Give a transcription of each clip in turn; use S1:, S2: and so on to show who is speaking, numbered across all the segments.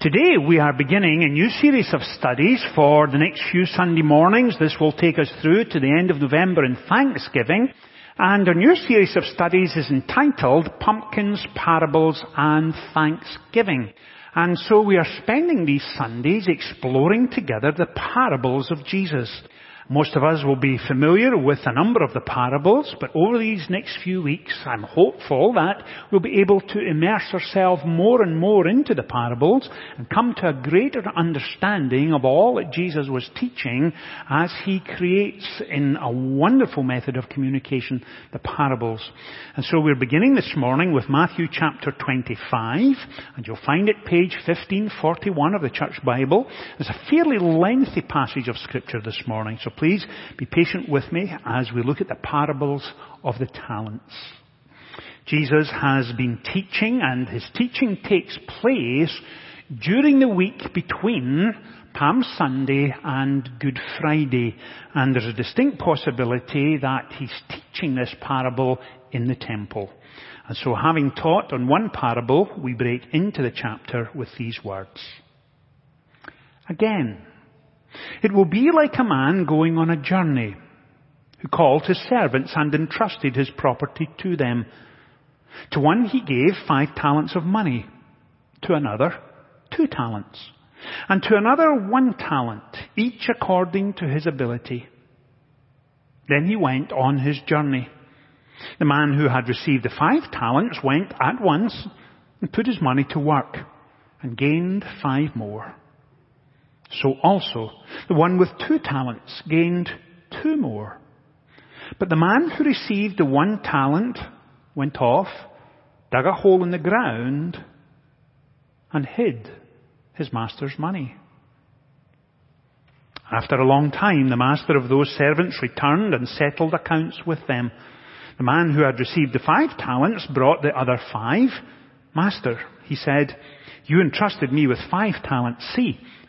S1: Today we are beginning a new series of studies for the next few Sunday mornings. This will take us through to the end of November in Thanksgiving. And our new series of studies is entitled Pumpkins, Parables and Thanksgiving. And so we are spending these Sundays exploring together the parables of Jesus. Most of us will be familiar with a number of the parables, but over these next few weeks, I'm hopeful that we'll be able to immerse ourselves more and more into the parables and come to a greater understanding of all that Jesus was teaching as he creates in a wonderful method of communication the parables. And so we're beginning this morning with Matthew chapter 25, and you'll find it page 1541 of the Church Bible. It's a fairly lengthy passage of scripture this morning, so please be patient with me as we look at the parables of the talents. Jesus has been teaching and his teaching takes place during the week between Palm Sunday and Good Friday. And there's a distinct possibility that he's teaching this parable in the temple. And so having taught on one parable, we break into the chapter with these words. Again, it will be like a man going on a journey who called his servants and entrusted his property to them. To one he gave five talents of money, to another two talents, and to another one talent, each according to his ability. Then he went on his journey. The man who had received the five talents went at once and put his money to work and gained five more. So also, the one with two talents gained two more. But the man who received the one talent went off, dug a hole in the ground, and hid his master's money. After a long time, the master of those servants returned and settled accounts with them. The man who had received the five talents brought the other five. Master, he said, you entrusted me with five talents. See,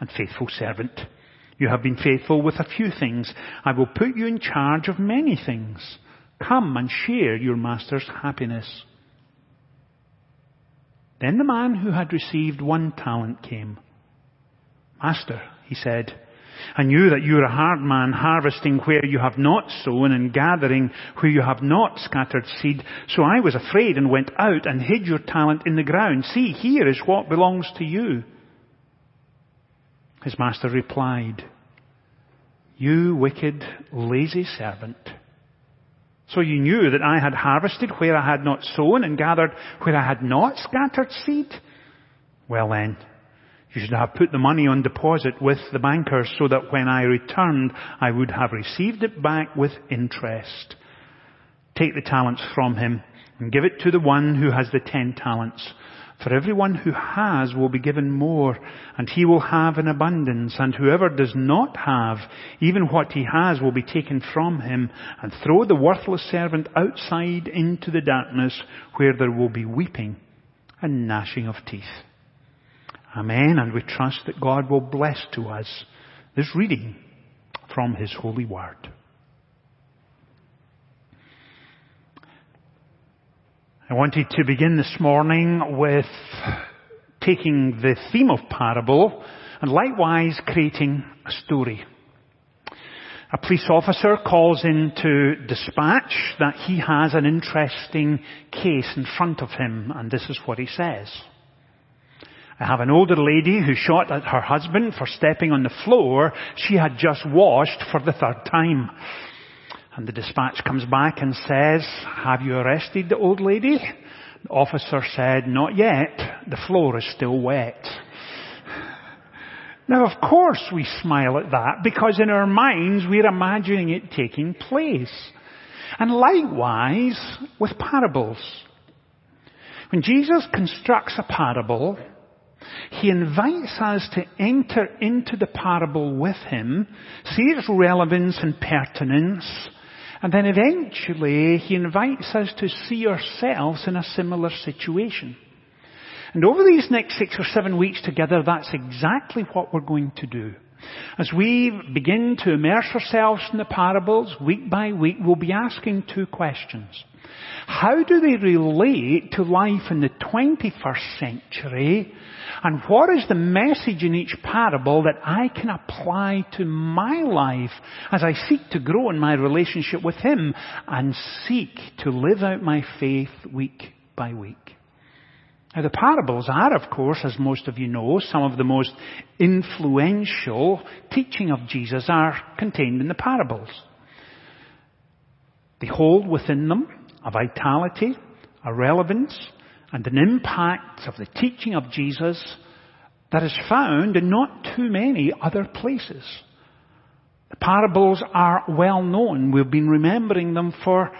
S1: and faithful servant. You have been faithful with a few things. I will put you in charge of many things. Come and share your master's happiness. Then the man who had received one talent came. Master, he said, I knew that you are a hard man, harvesting where you have not sown and gathering where you have not scattered seed. So I was afraid and went out and hid your talent in the ground. See, here is what belongs to you. His master replied, You wicked, lazy servant. So you knew that I had harvested where I had not sown and gathered where I had not scattered seed? Well then, you should have put the money on deposit with the bankers so that when I returned, I would have received it back with interest. Take the talents from him and give it to the one who has the ten talents. For everyone who has will be given more, and he will have in abundance, and whoever does not have, even what he has will be taken from him, and throw the worthless servant outside into the darkness, where there will be weeping and gnashing of teeth. Amen, and we trust that God will bless to us this reading from his holy word. I wanted to begin this morning with taking the theme of parable and likewise creating a story. A police officer calls in to dispatch that he has an interesting case in front of him and this is what he says. I have an older lady who shot at her husband for stepping on the floor she had just washed for the third time. And the dispatch comes back and says, have you arrested the old lady? The officer said, not yet. The floor is still wet. Now of course we smile at that because in our minds we're imagining it taking place. And likewise with parables. When Jesus constructs a parable, He invites us to enter into the parable with him, see its relevance and pertinence, and then eventually he invites us to see ourselves in a similar situation. And over these next six or seven weeks together, that's exactly what we're going to do. As we begin to immerse ourselves in the parables week by week, we'll be asking two questions. How do they relate to life in the 21st century? And what is the message in each parable that I can apply to my life as I seek to grow in my relationship with Him and seek to live out my faith week by week? Now the parables are, of course, as most of you know, some of the most influential teaching of Jesus are contained in the parables. They hold within them a vitality, a relevance, and an impact of the teaching of Jesus that is found in not too many other places. The parables are well known. We've been remembering them for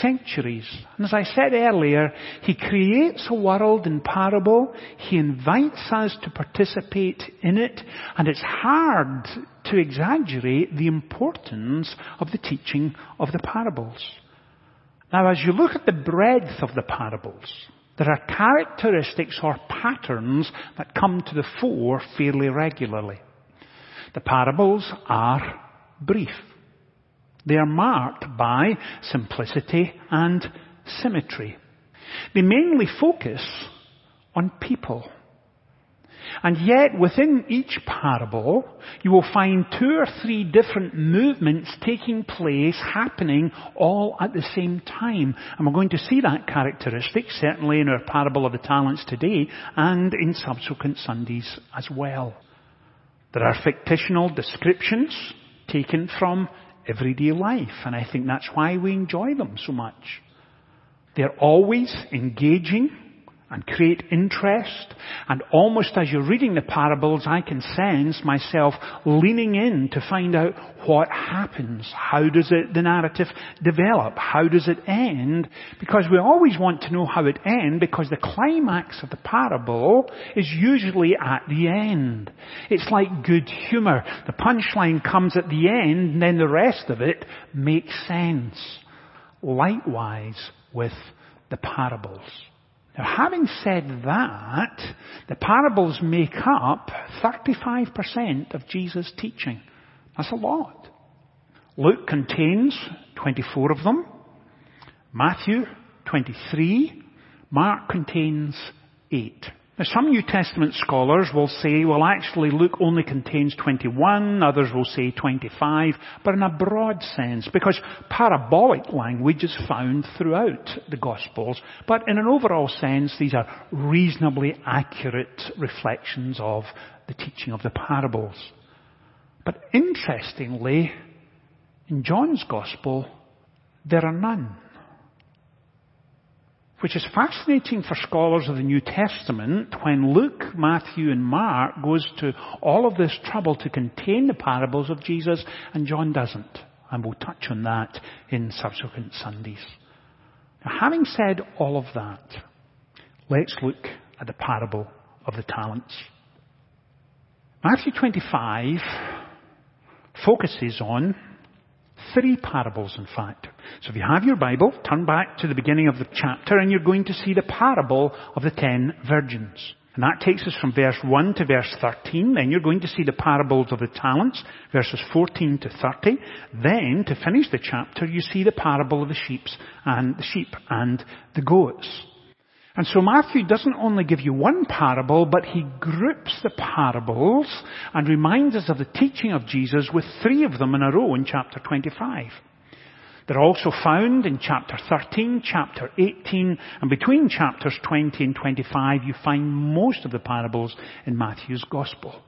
S1: centuries. And as I said earlier, He creates a world in parable. He invites us to participate in it. And it's hard to exaggerate the importance of the teaching of the parables. Now as you look at the breadth of the parables, there are characteristics or patterns that come to the fore fairly regularly. The parables are brief. They are marked by simplicity and symmetry. They mainly focus on people. And yet within each parable, you will find two or three different movements taking place, happening all at the same time. And we're going to see that characteristic, certainly in our parable of the talents today, and in subsequent Sundays as well. There are fictional descriptions taken from everyday life. And I think that's why we enjoy them so much. They're always engaging and create interest. And almost as you're reading the parables, I can sense myself leaning in to find out what happens. How does it, the narrative develop? How does it end? Because we always want to know how it ends because the climax of the parable is usually at the end. It's like good humor. The punchline comes at the end and then the rest of it makes sense. Likewise with the parables. Now, having said that, the parables make up 35% of Jesus' teaching. That's a lot. Luke contains 24 of them. Matthew, 23. Mark contains 8. Now, some New Testament scholars will say, well, actually, Luke only contains 21, others will say 25, but in a broad sense, because parabolic language is found throughout the Gospels. But in an overall sense, these are reasonably accurate reflections of the teaching of the parables. But interestingly, in John's Gospel, there are none which is fascinating for scholars of the New Testament when Luke, Matthew and Mark goes to all of this trouble to contain the parables of Jesus and John doesn't. And we'll touch on that in subsequent Sundays. Now, having said all of that, let's look at the parable of the talents. Matthew 25 focuses on Three parables, in fact. So if you have your Bible, turn back to the beginning of the chapter and you're going to see the parable of the ten virgins. And that takes us from verse 1 to verse 13. Then you're going to see the parables of the talents, verses 14 to 30. Then, to finish the chapter, you see the parable of the sheep and the sheep and the goats. And so Matthew doesn't only give you one parable, but he groups the parables and reminds us of the teaching of Jesus with three of them in a row in chapter 25. They're also found in chapter 13, chapter 18, and between chapters 20 and 25 you find most of the parables in Matthew's Gospel.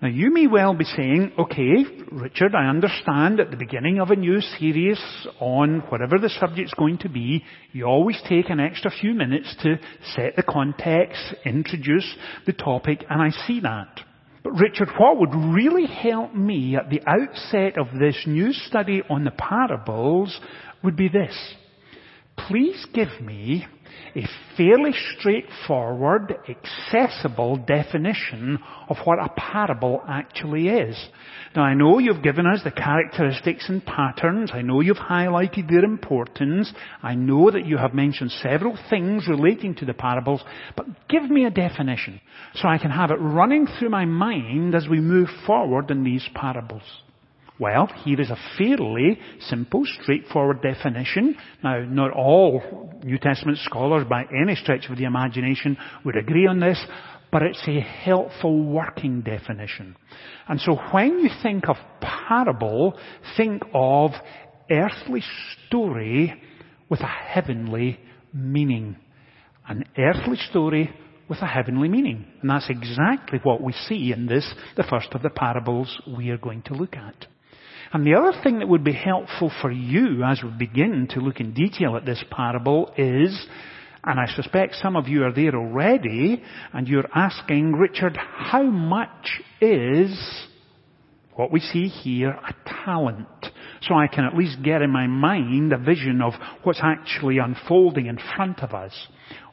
S1: Now you may well be saying, okay, Richard, I understand at the beginning of a new series on whatever the subject's going to be, you always take an extra few minutes to set the context, introduce the topic, and I see that. But Richard, what would really help me at the outset of this new study on the parables would be this. Please give me a fairly straightforward, accessible definition of what a parable actually is. Now I know you've given us the characteristics and patterns. I know you've highlighted their importance. I know that you have mentioned several things relating to the parables, but give me a definition so I can have it running through my mind as we move forward in these parables. Well, here is a fairly simple, straightforward definition. Now, not all New Testament scholars by any stretch of the imagination would agree on this, but it's a helpful working definition. And so when you think of parable, think of earthly story with a heavenly meaning. An earthly story with a heavenly meaning. And that's exactly what we see in this, the first of the parables we are going to look at. And the other thing that would be helpful for you as we begin to look in detail at this parable is, and I suspect some of you are there already, and you're asking, Richard, how much is what we see here a talent? So I can at least get in my mind a vision of what's actually unfolding in front of us.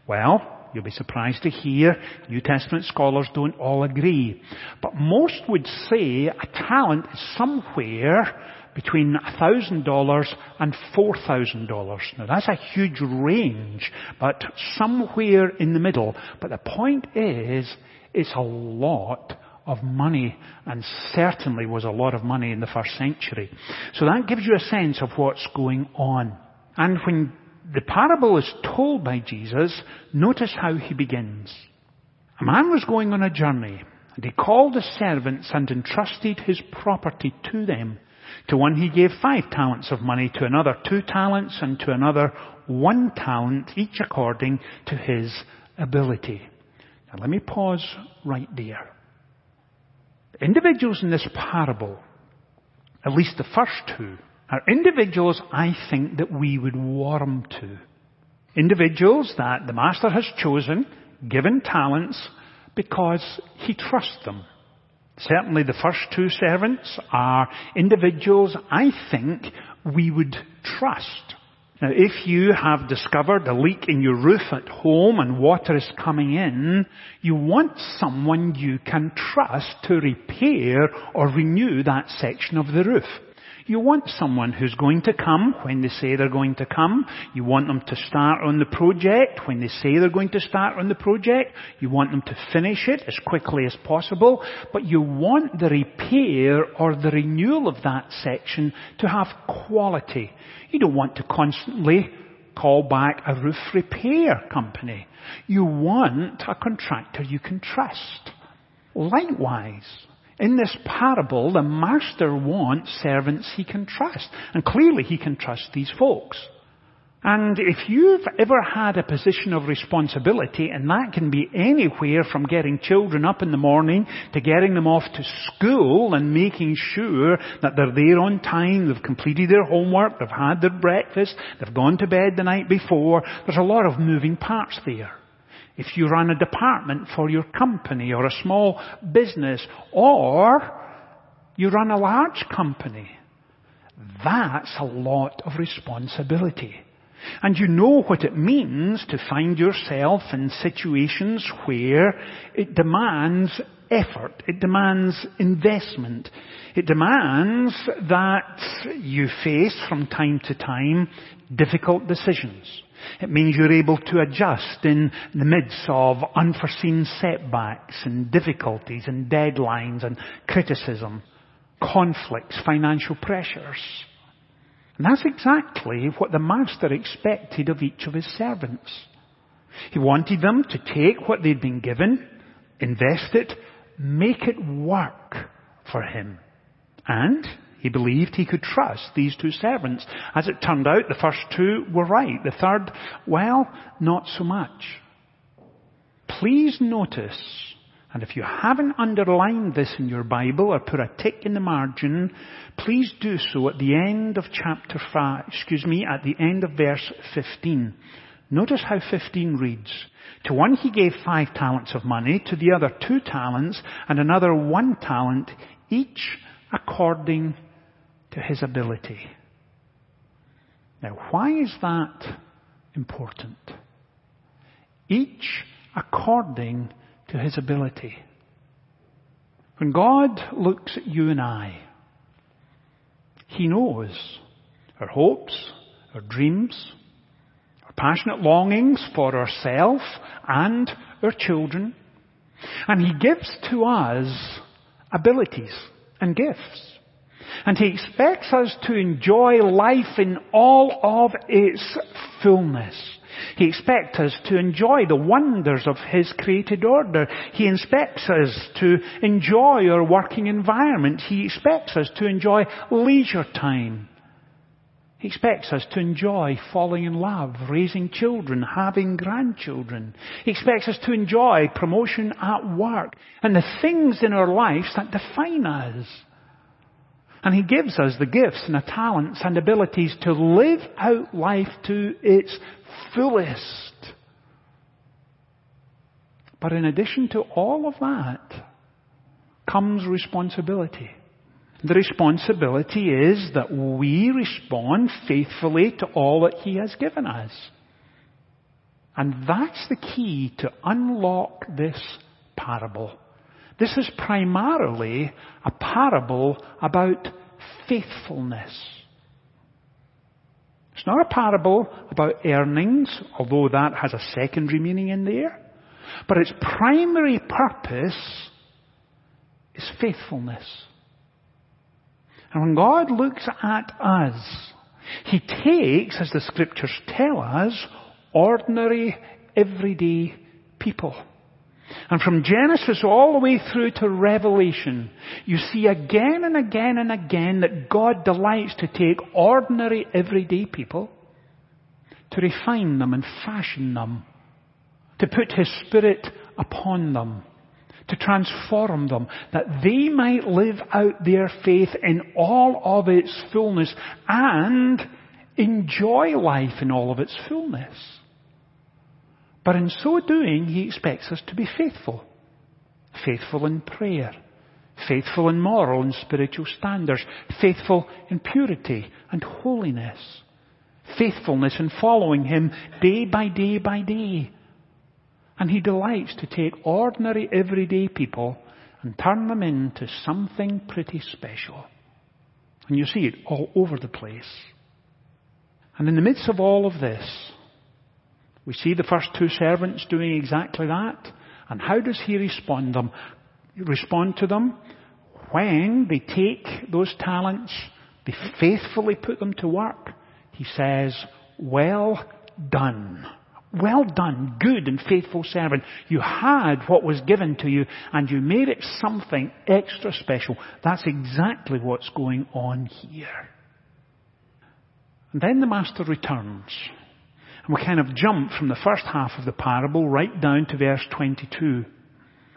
S1: Well, You'll be surprised to hear New Testament scholars don't all agree. But most would say a talent is somewhere between $1,000 and $4,000. Now that's a huge range, but somewhere in the middle. But the point is, it's a lot of money and certainly was a lot of money in the first century. So that gives you a sense of what's going on. And when the parable is told by Jesus, notice how he begins. A man was going on a journey, and he called his servants and entrusted his property to them. To one he gave five talents of money, to another two talents, and to another one talent, each according to his ability. Now let me pause right there. The individuals in this parable, at least the first two, are individuals I think that we would warm to. Individuals that the Master has chosen, given talents, because He trusts them. Certainly the first two servants are individuals I think we would trust. Now if you have discovered a leak in your roof at home and water is coming in, you want someone you can trust to repair or renew that section of the roof. You want someone who's going to come when they say they're going to come. You want them to start on the project when they say they're going to start on the project. You want them to finish it as quickly as possible. But you want the repair or the renewal of that section to have quality. You don't want to constantly call back a roof repair company. You want a contractor you can trust. Likewise, in this parable, the master wants servants he can trust. And clearly he can trust these folks. And if you've ever had a position of responsibility, and that can be anywhere from getting children up in the morning to getting them off to school and making sure that they're there on time, they've completed their homework, they've had their breakfast, they've gone to bed the night before, there's a lot of moving parts there. If you run a department for your company or a small business or you run a large company, that's a lot of responsibility. And you know what it means to find yourself in situations where it demands effort. It demands investment. It demands that you face from time to time difficult decisions. It means you're able to adjust in the midst of unforeseen setbacks and difficulties and deadlines and criticism, conflicts, financial pressures. And that's exactly what the master expected of each of his servants. He wanted them to take what they'd been given, invest it, make it work for him. And he believed he could trust these two servants. As it turned out, the first two were right. The third, well, not so much. Please notice, and if you haven't underlined this in your Bible or put a tick in the margin, please do so at the end of chapter 5, excuse me, at the end of verse 15. Notice how 15 reads. To one he gave five talents of money, to the other two talents, and another one talent, each according to his ability. Now, why is that important? each according to his ability. When God looks at you and I, He knows our hopes, our dreams, our passionate longings for ourselves and our children, and He gives to us abilities and gifts. And He expects us to enjoy life in all of its fullness. He expects us to enjoy the wonders of His created order. He expects us to enjoy our working environment. He expects us to enjoy leisure time. He expects us to enjoy falling in love, raising children, having grandchildren. He expects us to enjoy promotion at work and the things in our lives that define us. And He gives us the gifts and the talents and abilities to live out life to its fullest. But in addition to all of that comes responsibility. The responsibility is that we respond faithfully to all that He has given us. And that's the key to unlock this parable. This is primarily a parable about faithfulness. It's not a parable about earnings, although that has a secondary meaning in there. But its primary purpose is faithfulness. And when God looks at us, He takes, as the scriptures tell us, ordinary, everyday people and from Genesis all the way through to Revelation, you see again and again and again that God delights to take ordinary, everyday people, to refine them and fashion them, to put His Spirit upon them, to transform them, that they might live out their faith in all of its fullness and enjoy life in all of its fullness. But in so doing, He expects us to be faithful. Faithful in prayer. Faithful in moral and spiritual standards. Faithful in purity and holiness. Faithfulness in following Him day by day by day. And He delights to take ordinary everyday people and turn them into something pretty special. And you see it all over the place. And in the midst of all of this, we see the first two servants doing exactly that. And how does he respond them? Respond to them when they take those talents, they faithfully put them to work. He says, "Well done." Well done, good and faithful servant. You had what was given to you and you made it something extra special. That's exactly what's going on here. And then the master returns. And we kind of jump from the first half of the parable right down to verse 22.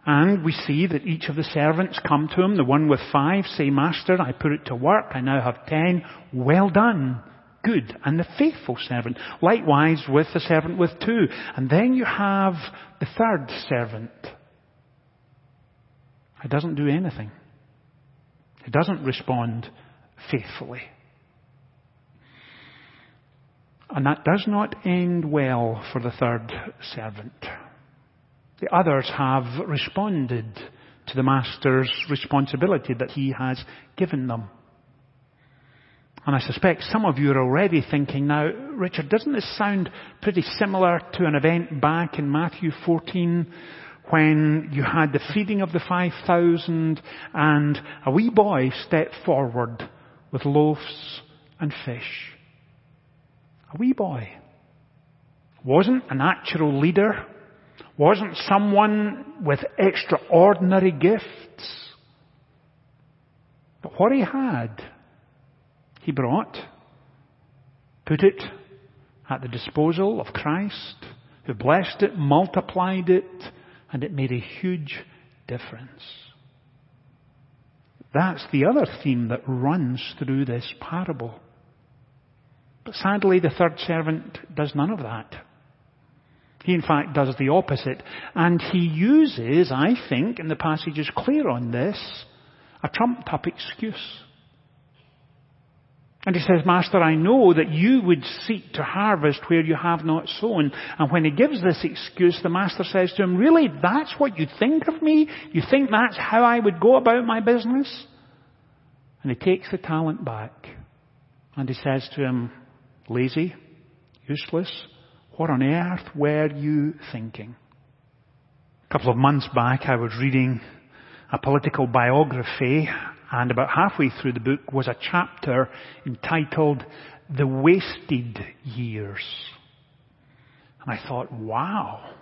S1: And we see that each of the servants come to him. The one with five say, Master, I put it to work. I now have ten. Well done. Good. And the faithful servant. Likewise with the servant with two. And then you have the third servant. He doesn't do anything. He doesn't respond faithfully. And that does not end well for the third servant. The others have responded to the master's responsibility that he has given them. And I suspect some of you are already thinking now, Richard, doesn't this sound pretty similar to an event back in Matthew 14 when you had the feeding of the 5,000 and a wee boy stepped forward with loaves and fish? A wee boy. Wasn't a natural leader. Wasn't someone with extraordinary gifts. But what he had, he brought, put it at the disposal of Christ, who blessed it, multiplied it, and it made a huge difference. That's the other theme that runs through this parable. But sadly, the third servant does none of that. He in fact does the opposite. And he uses, I think, and the passage is clear on this, a trumped up excuse. And he says, Master, I know that you would seek to harvest where you have not sown. And when he gives this excuse, the master says to him, really, that's what you think of me? You think that's how I would go about my business? And he takes the talent back. And he says to him, lazy, useless, what on earth were you thinking? A couple of months back, I was reading a political biography and about halfway through the book was a chapter entitled The Wasted Years. And I thought, wow,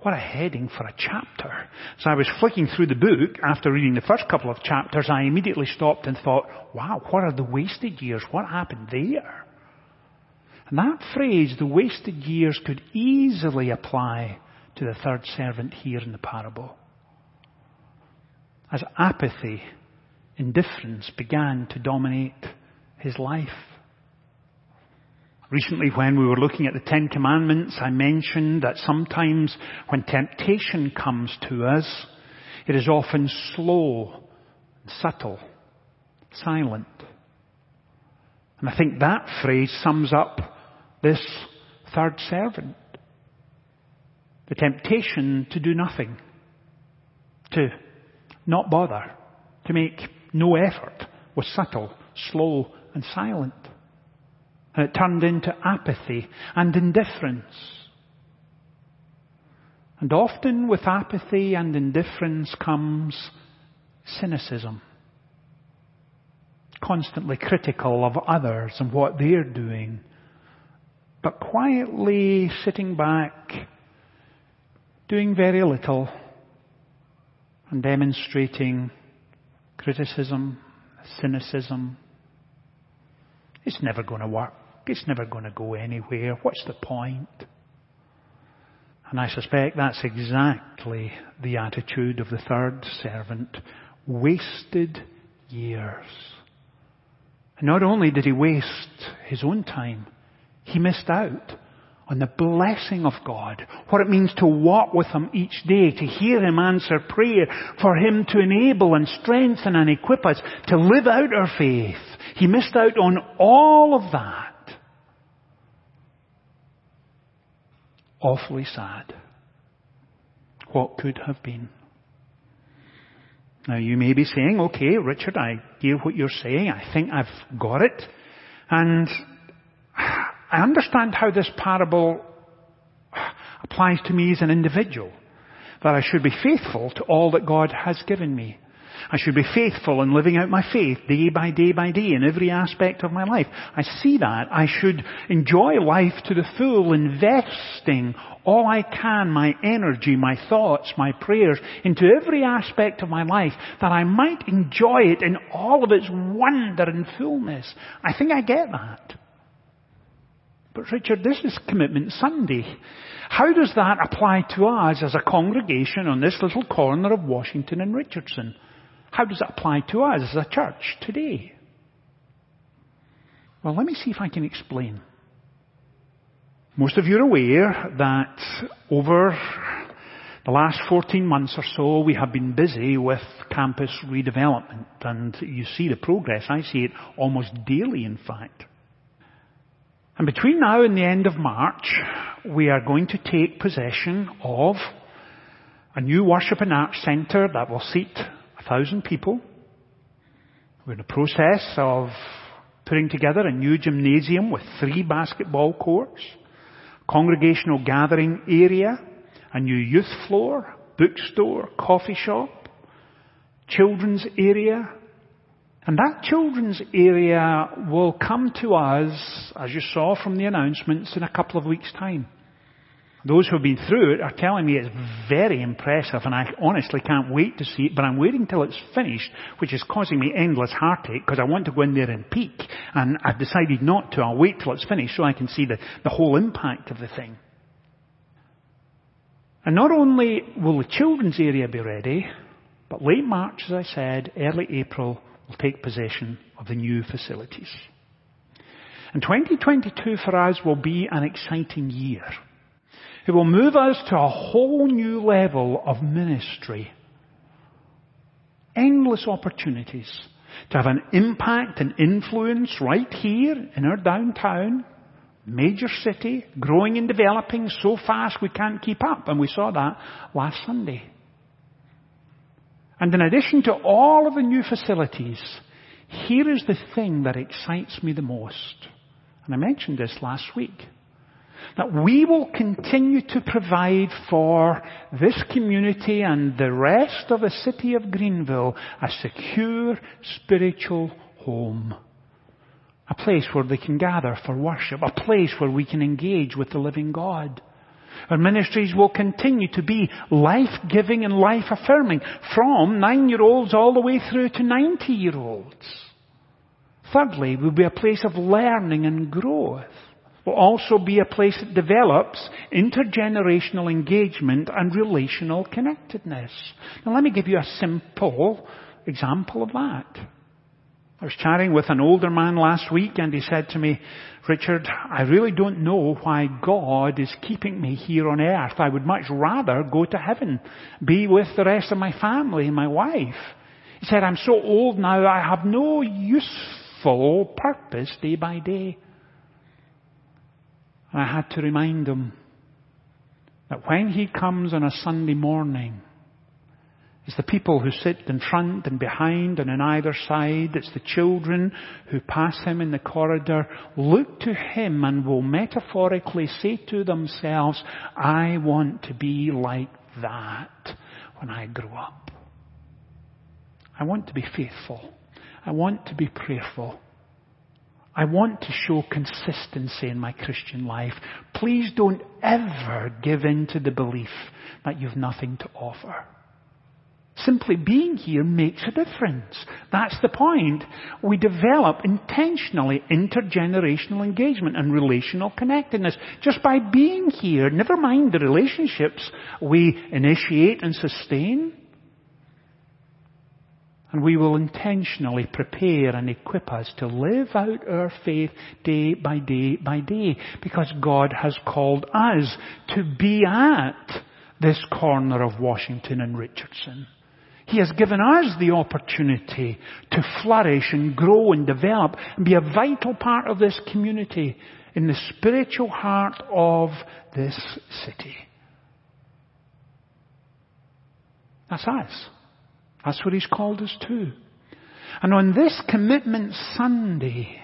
S1: what a heading for a chapter. So I was flicking through the book after reading the first couple of chapters. I immediately stopped and thought, wow, what are the wasted years? What happened there? And that phrase, the wasted years, could easily apply to the third servant here in the parable. As apathy indifference began to dominate his life. Recently when we were looking at the Ten Commandments, I mentioned that sometimes when temptation comes to us, it is often slow, subtle, silent. And I think that phrase sums up this third servant. The temptation to do nothing. To not bother. To make no effort, was subtle, slow, and silent. And it turned into apathy and indifference. And often with apathy and indifference comes cynicism. Constantly critical of others and what they're doing. But quietly sitting back, doing very little, and demonstrating criticism, cynicism. It's never going to work. It's never going to go anywhere. What's the point? And I suspect that's exactly the attitude of the third servant. Wasted years. And not only did he waste his own time, he missed out on the blessing of God, what it means to walk with Him each day, to hear Him answer prayer, for Him to enable and strengthen and equip us to live out our faith. He missed out on all of that. Awfully sad. What could have been? Now you may be saying, okay, Richard, I hear what you're saying. I think I've got it. And I understand how this parable applies to me as an individual. That I should be faithful to all that God has given me. I should be faithful in living out my faith day by day by day in every aspect of my life. I see that. I should enjoy life to the full, investing all I can, my energy, my thoughts, my prayers, into every aspect of my life, that I might enjoy it in all of its wonder and fullness. I think I get that. But Richard, this is Commitment Sunday. How does that apply to us as a congregation on this little corner of Washington and Richardson? How does it apply to us as a church today? Well, let me see if I can explain. Most of you are aware that over the last 14 months or so we have been busy with campus redevelopment and you see the progress. I see it almost daily in fact. And between now and the end of March, we are going to take possession of a new worship and arts centre that will seat a thousand people. We're in the process of putting together a new gymnasium with three basketball courts, congregational gathering area, a new youth floor, bookstore, coffee shop, children's area, and that children's area will come to us, as you saw from the announcements, in a couple of weeks' time. Those who have been through it are telling me it's very impressive and I honestly can't wait to see it, but I'm waiting till it's finished, which is causing me endless heartache because I want to go in there and peek. And I've decided not to. I'll wait till it's finished so I can see the, the whole impact of the thing. And not only will the children's area be ready, but late March, as I said, early April, will take possession of the new facilities. And 2022 for us will be an exciting year. It will move us to a whole new level of ministry. Endless opportunities to have an impact and influence right here in our downtown, major city, growing and developing so fast we can't keep up. And we saw that last Sunday. And in addition to all of the new facilities, here is the thing that excites me the most. And I mentioned this last week. That we will continue to provide for this community and the rest of the city of Greenville a secure spiritual home. A place where they can gather for worship. A place where we can engage with the living God. Our ministries will continue to be life-giving and life-affirming from nine-year-olds all the way through to 90-year-olds. Thirdly, will be a place of learning and growth. Will also be a place that develops intergenerational engagement and relational connectedness. Now let me give you a simple example of that. I was chatting with an older man last week and he said to me, Richard, I really don't know why God is keeping me here on earth. I would much rather go to heaven, be with the rest of my family my wife. He said, I'm so old now, I have no useful purpose day by day. And I had to remind him that when he comes on a Sunday morning, it's the people who sit in front and behind and on either side. It's the children who pass him in the corridor, look to him and will metaphorically say to themselves, I want to be like that when I grow up. I want to be faithful. I want to be prayerful. I want to show consistency in my Christian life. Please don't ever give in to the belief that you've nothing to offer. Simply being here makes a difference. That's the point. We develop intentionally intergenerational engagement and relational connectedness just by being here. Never mind the relationships we initiate and sustain. And we will intentionally prepare and equip us to live out our faith day by day by day because God has called us to be at this corner of Washington and Richardson. He has given us the opportunity to flourish and grow and develop and be a vital part of this community in the spiritual heart of this city. That's us. That's what He's called us to. And on this commitment Sunday,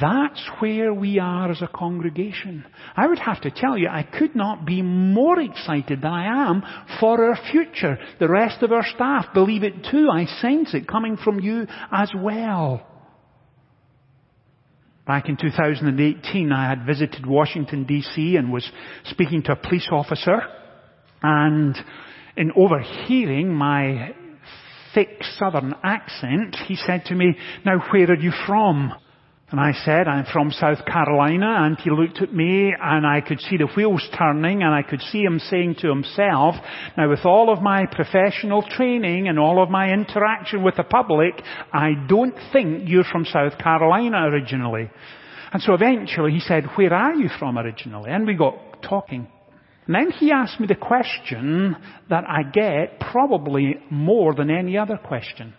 S1: that's where we are as a congregation. I would have to tell you, I could not be more excited than I am for our future. The rest of our staff believe it too. I sense it coming from you as well. Back in 2018, I had visited Washington DC and was speaking to a police officer and in overhearing my thick southern accent, he said to me, now where are you from? And I said, I'm from South Carolina, and he looked at me, and I could see the wheels turning, and I could see him saying to himself, now with all of my professional training and all of my interaction with the public, I don't think you're from South Carolina originally. And so eventually he said, where are you from originally? And we got talking. And then he asked me the question that I get probably more than any other question.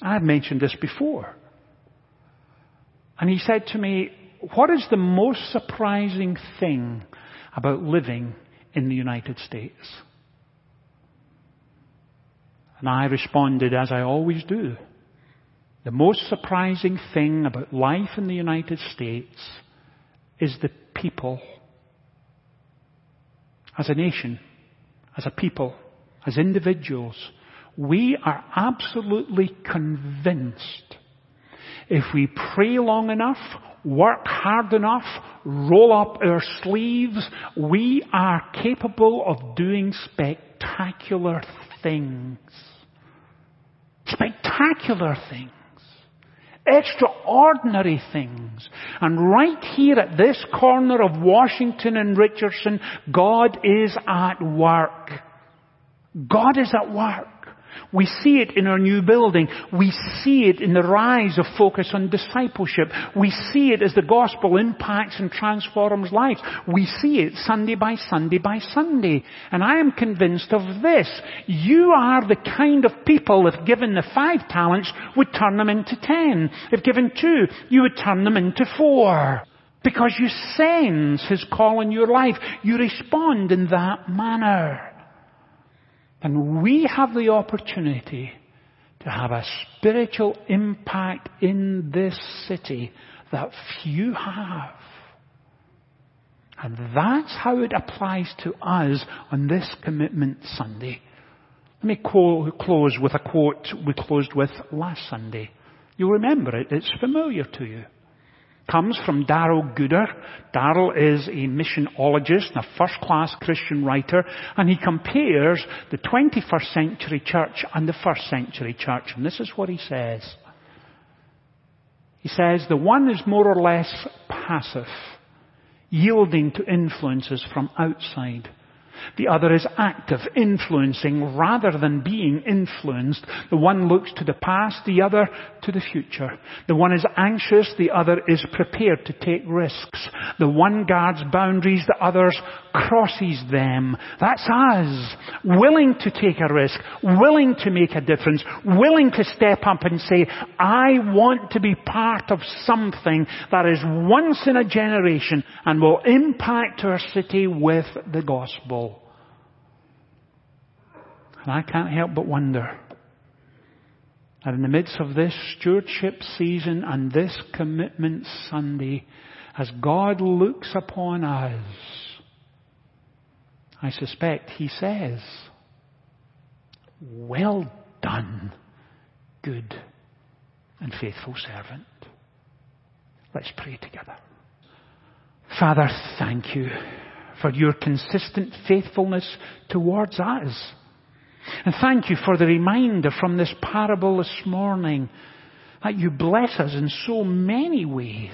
S1: I've mentioned this before. And he said to me, what is the most surprising thing about living in the United States? And I responded as I always do. The most surprising thing about life in the United States is the people as a nation, as a people, as individuals, we are absolutely convinced if we pray long enough, work hard enough, roll up our sleeves, we are capable of doing spectacular things. Spectacular things extraordinary things. And right here at this corner of Washington and Richardson, God is at work. God is at work. We see it in our new building. We see it in the rise of focus on discipleship. We see it as the gospel impacts and transforms lives. We see it Sunday by Sunday by Sunday. And I am convinced of this. You are the kind of people, if given the five talents, would turn them into ten. If given two, you would turn them into four. Because you sense His call in your life. You respond in that manner. And we have the opportunity to have a spiritual impact in this city that few have. And that's how it applies to us on this commitment Sunday. Let me close with a quote we closed with last Sunday. You remember it, it's familiar to you comes from Darrell Guder. Darrell is a missionologist and a first class Christian writer, and he compares the 21st century church and the first century church, and this is what he says. He says the one is more or less passive, yielding to influences from outside. The other is active, influencing rather than being influenced. The one looks to the past, the other to the future. The one is anxious, the other is prepared to take risks. The one guards boundaries, the other crosses them. That's us. Willing to take a risk, willing to make a difference, willing to step up and say, I want to be part of something that is once in a generation and will impact our city with the gospel. And I can't help but wonder that in the midst of this stewardship season and this commitment Sunday, as God looks upon us, I suspect He says, Well done, good and faithful servant. Let's pray together. Father, thank you for your consistent faithfulness towards us. And thank you for the reminder from this parable this morning that you bless us in so many ways.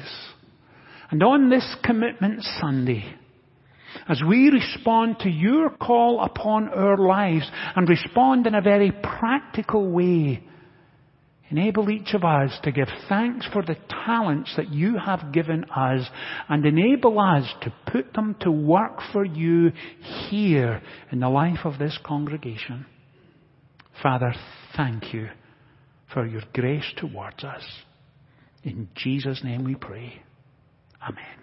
S1: And on this commitment Sunday, as we respond to your call upon our lives and respond in a very practical way, enable each of us to give thanks for the talents that you have given us and enable us to put them to work for you here in the life of this congregation. Father, thank you for your grace towards us. In Jesus' name we pray. Amen.